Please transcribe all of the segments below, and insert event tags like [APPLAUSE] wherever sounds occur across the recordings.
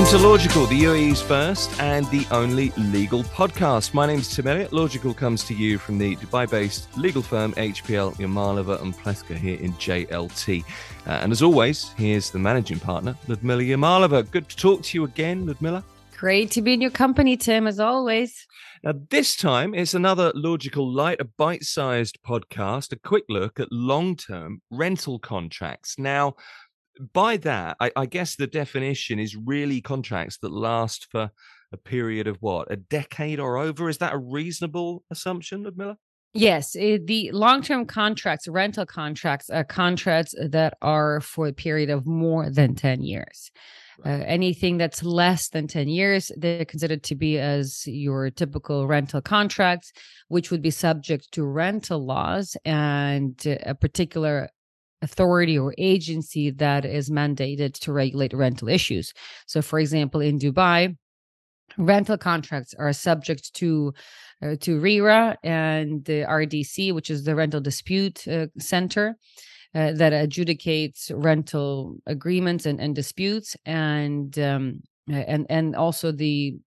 Welcome to Logical, the UAE's first and the only legal podcast. My name is Tim Elliott. Logical comes to you from the Dubai-based legal firm HPL Yamalova and Plewka here in JLT. Uh, and as always, here's the managing partner, Ludmila Yamalova. Good to talk to you again, Ludmila. Great to be in your company, Tim, as always. Now, this time it's another Logical Light, a bite sized podcast, a quick look at long term rental contracts. Now, by that, I, I guess the definition is really contracts that last for a period of what, a decade or over? Is that a reasonable assumption, Ludmila? Yes, it, the long-term contracts, rental contracts, are contracts that are for a period of more than ten years. Uh, anything that's less than 10 years they're considered to be as your typical rental contracts which would be subject to rental laws and a particular authority or agency that is mandated to regulate rental issues. So, for example, in Dubai, rental contracts are subject to uh, to RERA and the RDC, which is the Rental Dispute uh, Center. Uh, that adjudicates rental agreements and, and disputes and um, and and also the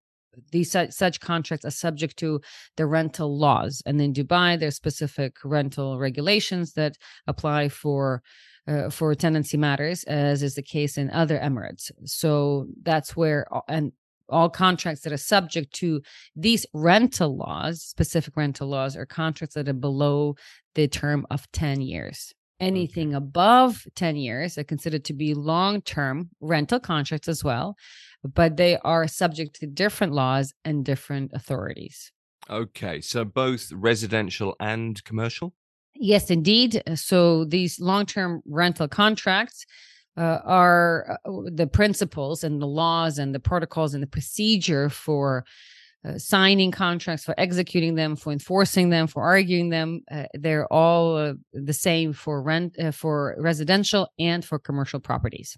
these such, such contracts are subject to the rental laws. And in dubai there's specific rental regulations that apply for uh, for tenancy matters as is the case in other emirates. So that's where and all contracts that are subject to these rental laws specific rental laws are contracts that are below the term of 10 years anything above 10 years are considered to be long-term rental contracts as well but they are subject to different laws and different authorities. Okay, so both residential and commercial? Yes, indeed. So these long term rental contracts uh, are uh, the principles and the laws and the protocols and the procedure for uh, signing contracts, for executing them, for enforcing them, for arguing them. Uh, they're all uh, the same for rent, uh, for residential and for commercial properties.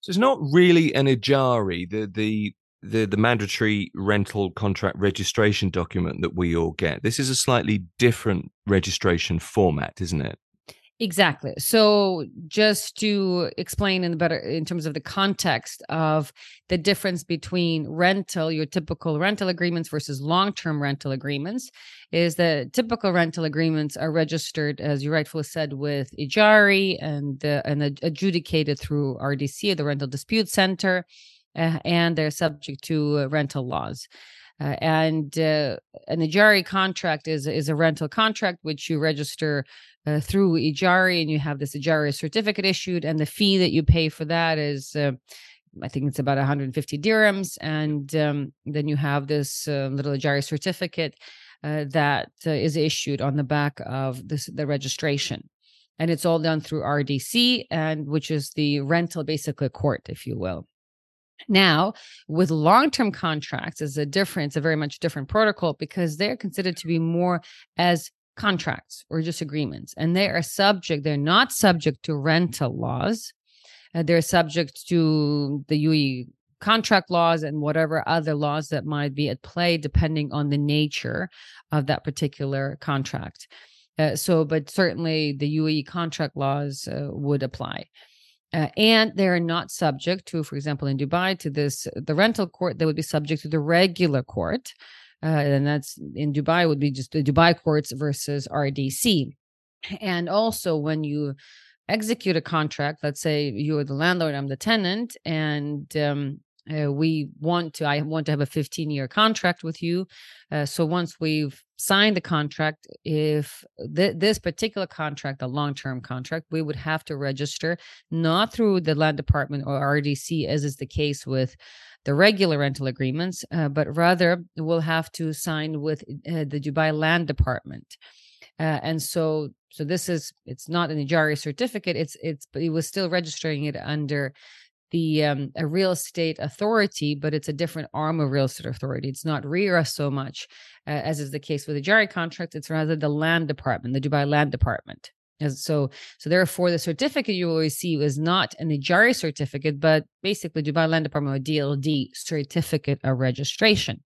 So it's not really an Ijari, the the the, the mandatory rental contract registration document that we all get. This is a slightly different registration format, isn't it? Exactly. So just to explain in the better in terms of the context of the difference between rental, your typical rental agreements versus long-term rental agreements, is that typical rental agreements are registered, as you rightfully said, with Ijari and uh, and adjudicated through RDC, the Rental Dispute Center, uh, and they're subject to uh, rental laws. Uh, and uh, an Ijari contract is is a rental contract which you register uh, through Ijari, and you have this Ijari certificate issued, and the fee that you pay for that is. Uh, I think it's about 150 dirhams, and um, then you have this uh, little Ijari certificate uh, that is issued on the back of this the registration, and it's all done through RDC, and which is the rental basically court, if you will. Now, with long term contracts, is a difference, a very much different protocol because they're considered to be more as contracts or just agreements, and they are subject, they're not subject to rental laws. Uh, they're subject to the UAE contract laws and whatever other laws that might be at play, depending on the nature of that particular contract. Uh, so, but certainly the UAE contract laws uh, would apply. Uh, and they're not subject to, for example, in Dubai, to this the rental court. They would be subject to the regular court, uh, and that's in Dubai would be just the Dubai courts versus RDC. And also, when you execute a contract, let's say you're the landlord, I'm the tenant, and um, uh, we want to i want to have a 15 year contract with you uh, so once we've signed the contract if th- this particular contract a long term contract we would have to register not through the land department or rdc as is the case with the regular rental agreements, uh, but rather we'll have to sign with uh, the Dubai Land Department. Uh, and so, so this is it's not an Ijari certificate. It's it's but he was still registering it under the um, a real estate authority, but it's a different arm of real estate authority. It's not RERA so much uh, as is the case with the Jari contract. It's rather the land department, the Dubai Land Department. So, so therefore, the certificate you always see is not an Ijari certificate, but basically Dubai Land Department or DLD certificate of registration.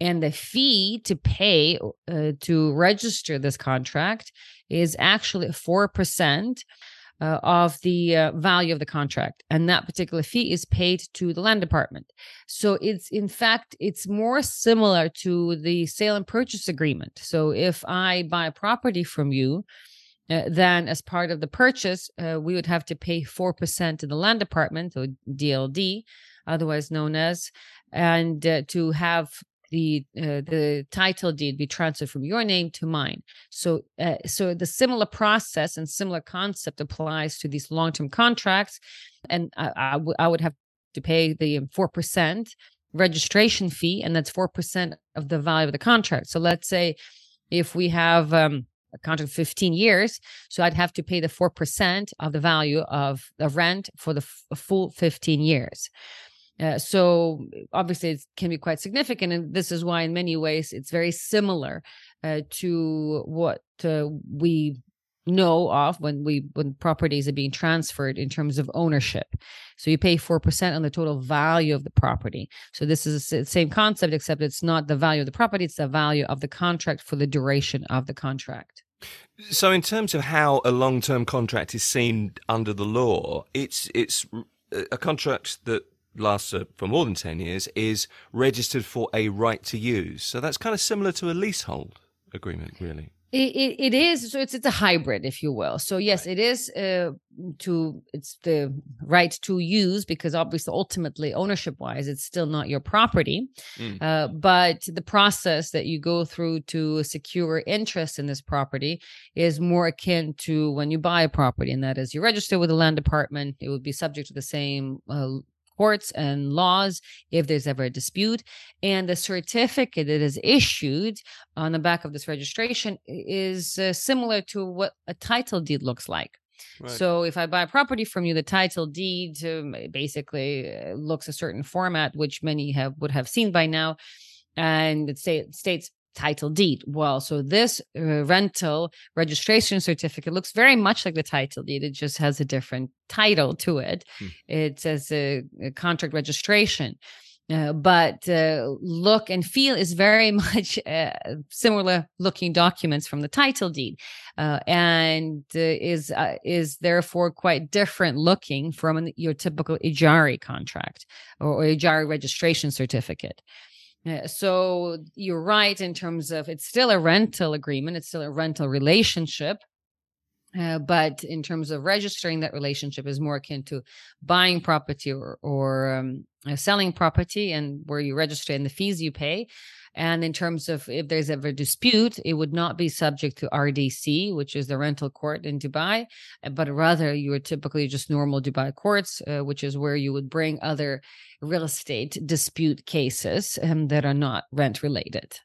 And the fee to pay uh, to register this contract is actually 4% uh, of the uh, value of the contract. And that particular fee is paid to the land department. So it's in fact it's more similar to the sale and purchase agreement. So if i buy property from you uh, then as part of the purchase uh, we would have to pay 4% to the land department or dld otherwise known as and uh, to have the uh, the title deed be transferred from your name to mine. So uh, so the similar process and similar concept applies to these long term contracts, and I, I, w- I would have to pay the four percent registration fee, and that's four percent of the value of the contract. So let's say if we have um, a contract 15 years so i'd have to pay the 4% of the value of the rent for the f- full 15 years uh, so obviously it can be quite significant, and this is why, in many ways, it's very similar uh, to what uh, we know of when we when properties are being transferred in terms of ownership. So you pay four percent on the total value of the property. So this is the same concept, except it's not the value of the property; it's the value of the contract for the duration of the contract. So, in terms of how a long-term contract is seen under the law, it's it's a contract that lasts uh, for more than 10 years is registered for a right to use. So that's kind of similar to a leasehold agreement, really. It, it, it is so it's it's a hybrid if you will so yes right. it is uh, to it's the right to use because obviously ultimately ownership wise it's still not your property mm. uh, but the process that you go through to secure interest in this property is more akin to when you buy a property and that is you register with the land department it would be subject to the same uh, courts and laws if there's ever a dispute. And the certificate that is issued on the back of this registration is uh, similar to what a title deed looks like. Right. So if I buy a property from you, the title deed um, basically uh, looks a certain format, which many have would have seen by now, and it say, states title deed. Well, so this uh, rental registration certificate looks very much like the title deed. It just has a different title to it. Hmm. It says a, a contract registration. Uh, but uh, look and feel is very [LAUGHS] much uh, similar looking documents from the title deed, uh, and uh, is uh, is therefore quite different looking from your typical ijari contract or, or ijari registration certificate. Yeah, so you're right in terms of it's still a rental agreement, it's still a rental relationship. Uh, but in terms of registering that relationship is more akin to buying property or, or um, selling property and where you register and the fees you pay and in terms of if there's ever a dispute, it would not be subject to RDC, which is the rental court in Dubai, uh, but rather you are typically just normal Dubai courts, uh, which is where you would bring other real estate dispute cases um, that are not rent related.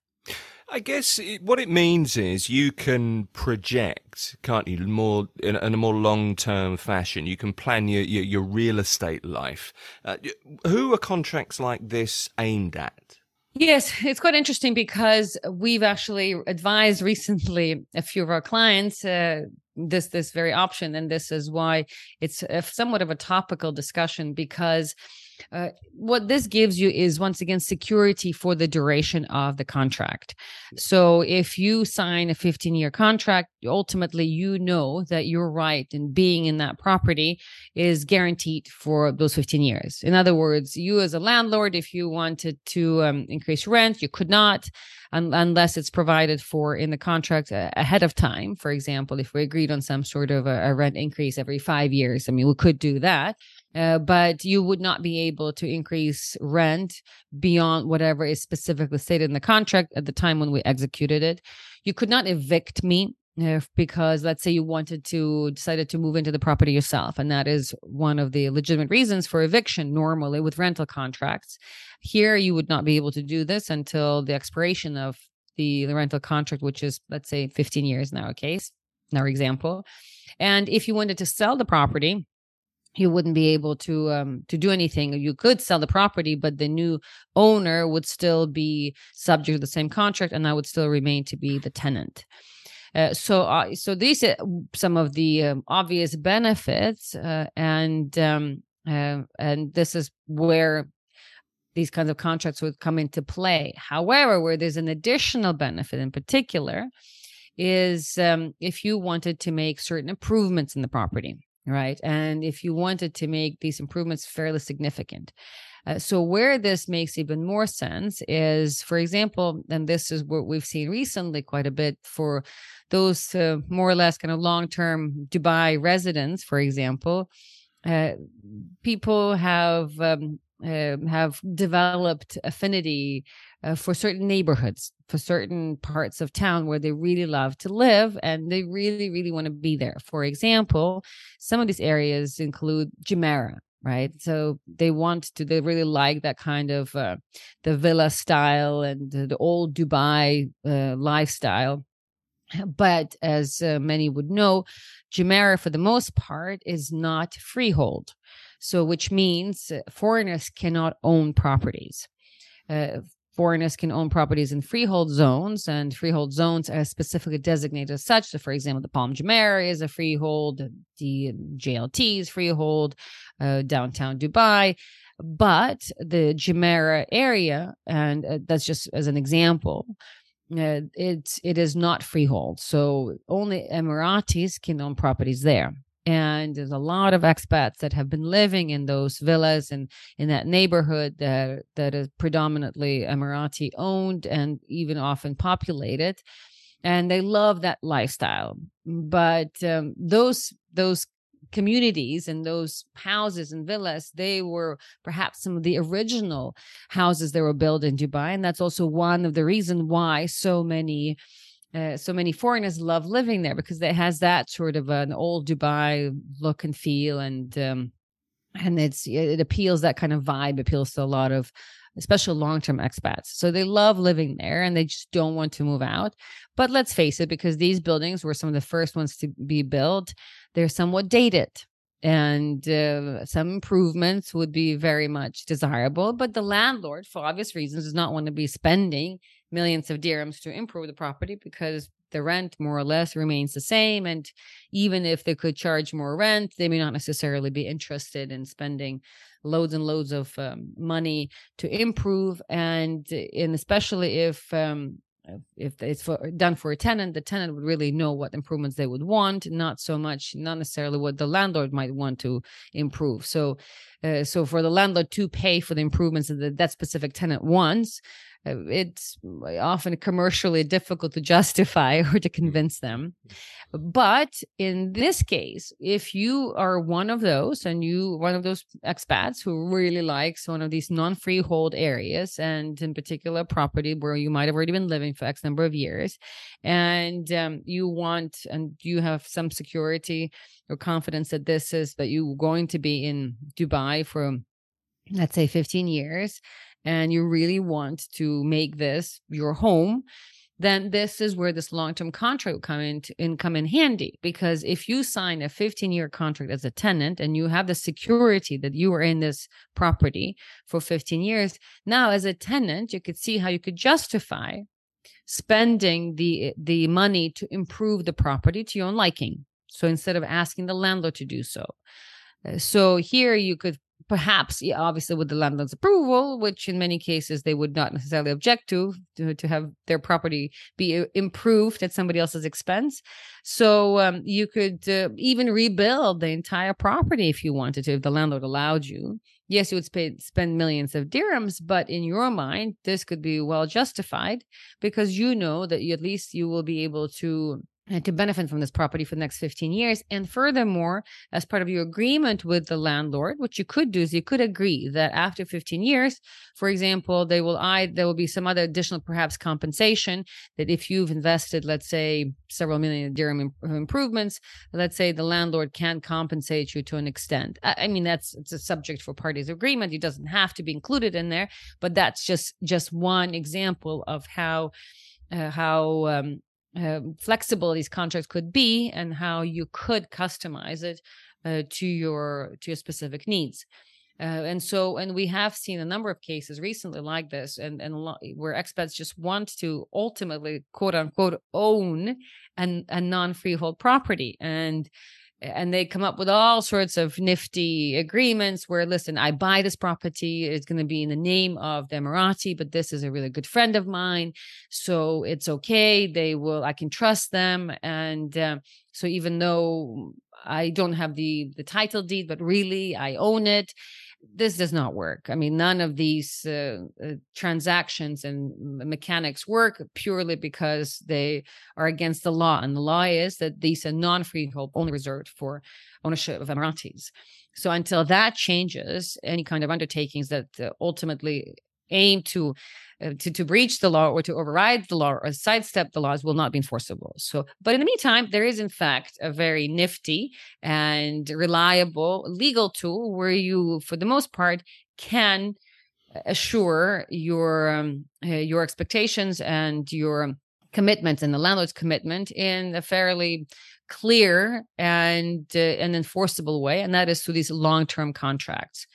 I guess it, what it means is you can project, can't you, more in, in a more long-term fashion. You can plan your your, your real estate life. Uh, who are contracts like this aimed at? Yes, it's quite interesting because we've actually advised recently a few of our clients uh, this this very option, and this is why it's somewhat of a topical discussion because uh, what this gives you is once again security for the duration of the contract. So if you sign a 15 year contract, ultimately you know that your right in being in that property is guaranteed for those 15 years. In other words, you as a landlord, if you wanted to um, increase rent, you could not un- unless it's provided for in the contract uh, ahead of time. For example, if we agreed on some sort of a, a rent increase every five years, I mean, we could do that. Uh, but you would not be able to increase rent beyond whatever is specifically stated in the contract at the time when we executed it. You could not evict me if because let's say you wanted to decided to move into the property yourself and that is one of the legitimate reasons for eviction normally with rental contracts here you would not be able to do this until the expiration of the, the rental contract which is let's say 15 years in our case in our example and if you wanted to sell the property you wouldn't be able to um, to do anything. You could sell the property, but the new owner would still be subject to the same contract, and that would still remain to be the tenant. Uh, so, uh, so these are some of the um, obvious benefits, uh, and um, uh, and this is where these kinds of contracts would come into play. However, where there's an additional benefit in particular is um, if you wanted to make certain improvements in the property right? And if you wanted to make these improvements fairly significant. Uh, so, where this makes even more sense is, for example, and this is what we've seen recently quite a bit for those uh, more or less kind of long term Dubai residents, for example, uh, people have um, uh, have developed affinity uh, for certain neighborhoods, for certain parts of town where they really love to live and they really, really want to be there. For example, some of these areas include Jumeirah, right? So they want to, they really like that kind of uh, the villa style and the, the old Dubai uh, lifestyle. But as uh, many would know, Jumeirah, for the most part, is not freehold. So, which means uh, foreigners cannot own properties. Uh, foreigners can own properties in freehold zones, and freehold zones are specifically designated as such. So, for example, the Palm Jumeirah is a freehold, the JLT is freehold, uh, downtown Dubai. But the Jumeirah area, and uh, that's just as an example, uh, it it is not freehold. So only Emiratis can own properties there and there's a lot of expats that have been living in those villas and in that neighborhood that that is predominantly Emirati owned and even often populated and they love that lifestyle. But um, those those communities and those houses and villas they were perhaps some of the original houses that were built in dubai and that's also one of the reason why so many uh, so many foreigners love living there because it has that sort of an old Dubai look and feel, and um, and it's it appeals that kind of vibe appeals to a lot of especially long-term expats. So they love living there and they just don't want to move out. But let's face it, because these buildings were some of the first ones to be built, they're somewhat dated and uh, some improvements would be very much desirable. But the landlord, for obvious reasons, does not want to be spending millions of dirhams to improve the property because the rent more or less remains the same. And even if they could charge more rent, they may not necessarily be interested in spending loads and loads of um, money to improve. And, and especially if um, if it's for, done for a tenant, the tenant would really know what improvements they would want, not so much, not necessarily what the landlord might want to improve. So, uh, so for the landlord to pay for the improvements that that specific tenant wants, it's often commercially difficult to justify [LAUGHS] or to mm-hmm. convince them. But in this case, if you are one of those and you one of those expats who really likes one of these non-freehold areas and in particular property where you might have already been living for X number of years, and um, you want and you have some security or confidence that this is that you're going to be in Dubai for let's say 15 years and you really want to make this your home, then this is where this long-term contract will come in, in come in handy. Because if you sign a 15-year contract as a tenant and you have the security that you are in this property for 15 years now as a tenant you could see how you could justify spending the the money to improve the property to your own liking. So instead of asking the landlord to do so. Uh, so here you could perhaps obviously with the landlord's approval which in many cases they would not necessarily object to, to to, have their property be uh, improved at somebody else's expense. So um, you could uh, even rebuild the entire property if you wanted to if the landlord allowed you. Yes you would spend millions of dirhams but in your mind this could be well justified because you know that you, at least you will be able to to benefit from this property for the next 15 years. And furthermore, as part of your agreement with the landlord, what you could do is you could agree that after 15 years, for example, they will I there will be some other additional perhaps compensation that if you've invested, let's say several million dirham improvements, let's say the landlord can compensate you to an extent. I, I mean, that's it's a subject for parties agreement. It doesn't have to be included in there, but that's just just one example of how uh, how um, uh, flexible these contracts could be and how you could customize it uh, to your to your specific needs. Uh, and so and we have seen a number of cases recently like this and and lot, where expats just want to ultimately quote unquote own an, a non-freehold property. And and they come up with all sorts of nifty agreements where listen i buy this property it's going to be in the name of the but this is a really good friend of mine so it's okay they will i can trust them and uh, so even though I don't have the the title deed, but really I own it. This does not work. I mean, none of these uh, uh, transactions and mechanics work purely because they are against the law. And the law is that these are non freehold, only reserved for ownership of Emiratis. So until that changes, any kind of undertakings that uh, ultimately aim to uh, to, to breach the law or to override the law or sidestep the laws will not be enforceable. So, but in the meantime, there is in fact a very nifty and reliable legal tool where you, for the most part, can assure your um, uh, your expectations and your commitment and the landlord's commitment in a fairly clear and uh, an enforceable way, and that is through these long term contracts.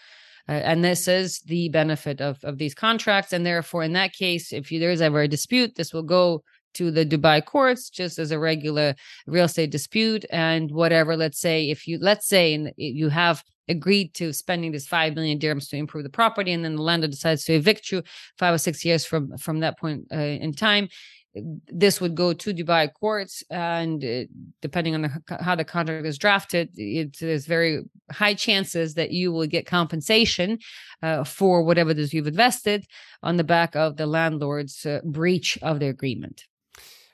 Uh, and this is the benefit of, of these contracts. And therefore, in that case, if you, there is ever a dispute, this will go to the Dubai courts just as a regular real estate dispute. And whatever, let's say, if you, let's say you have agreed to spending this 5 million dirhams to improve the property and then the landlord decides to evict you five or six years from from that point uh, in time this would go to Dubai courts, and uh, depending on the, how the contract is drafted, it, there's very high chances that you will get compensation uh, for whatever it is you've invested on the back of the landlord's uh, breach of the agreement.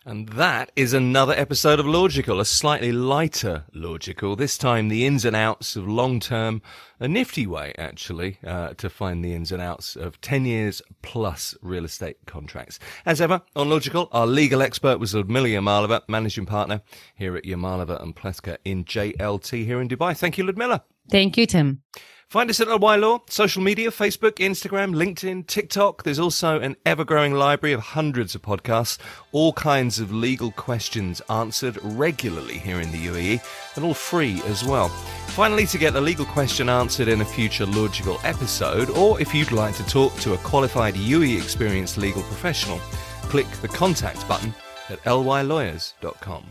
And that is another episode of Logical, a slightly lighter Logical. This time, the ins and outs of long term, a nifty way, actually, uh, to find the ins and outs of 10 years plus real estate contracts. As ever, on Logical, our legal expert was Ludmila Yamalova, managing partner here at Yamalova and Plewka in JLT here in Dubai. Thank you, Ludmila. Thank you, Tim. Find us at LY Law, social media, Facebook, Instagram, LinkedIn, TikTok. There's also an ever growing library of hundreds of podcasts, all kinds of legal questions answered regularly here in the UAE, and all free as well. Finally, to get a legal question answered in a future logical episode, or if you'd like to talk to a qualified UAE experienced legal professional, click the contact button at lylawyers.com.